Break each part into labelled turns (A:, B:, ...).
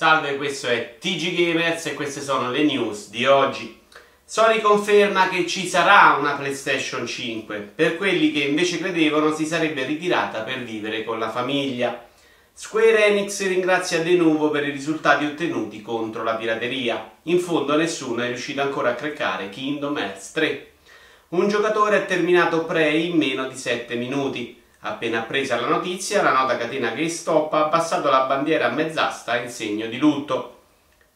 A: Salve, questo è TG Gamers e queste sono le news di oggi. Sony conferma che ci sarà una PlayStation 5, per quelli che invece credevano si sarebbe ritirata per vivere con la famiglia. Square Enix ringrazia De Nuvo per i risultati ottenuti contro la pirateria. In fondo nessuno è riuscito ancora a craccare Kingdom Hearts 3. Un giocatore ha terminato Prey in meno di 7 minuti. Appena appresa la notizia, la nota catena GameStop ha abbassato la bandiera a mezz'asta in segno di lutto.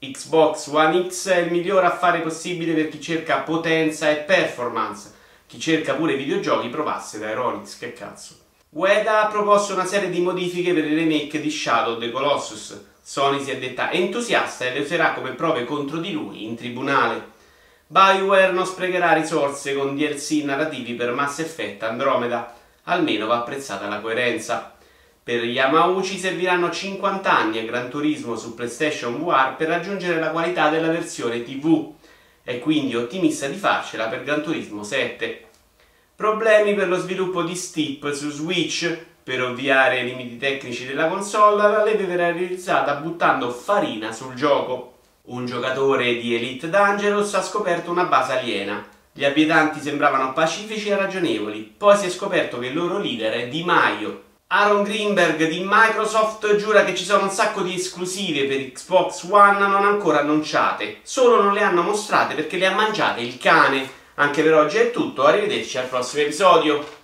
A: Xbox One X è il miglior affare possibile per chi cerca potenza e performance. Chi cerca pure videogiochi provasse da Aeronix, che cazzo. Ueda ha proposto una serie di modifiche per il remake di Shadow of the Colossus. Sony si è detta entusiasta e le userà come prove contro di lui in tribunale. BioWare non sprecherà risorse con DLC narrativi per Mass Effect Andromeda almeno va apprezzata la coerenza. Per Yamauchi serviranno 50 anni a Gran Turismo su PlayStation VR per raggiungere la qualità della versione TV. È quindi ottimista di farcela per Gran Turismo 7. Problemi per lo sviluppo di Steep su Switch. Per ovviare ai limiti tecnici della console, la leve verrà realizzata buttando farina sul gioco. Un giocatore di Elite Dangerous ha scoperto una base aliena. Gli abitanti sembravano pacifici e ragionevoli, poi si è scoperto che il loro leader è Di Maio. Aaron Greenberg di Microsoft giura che ci sono un sacco di esclusive per Xbox One non ancora annunciate, solo non le hanno mostrate perché le ha mangiate il cane. Anche per oggi è tutto, arrivederci al prossimo episodio.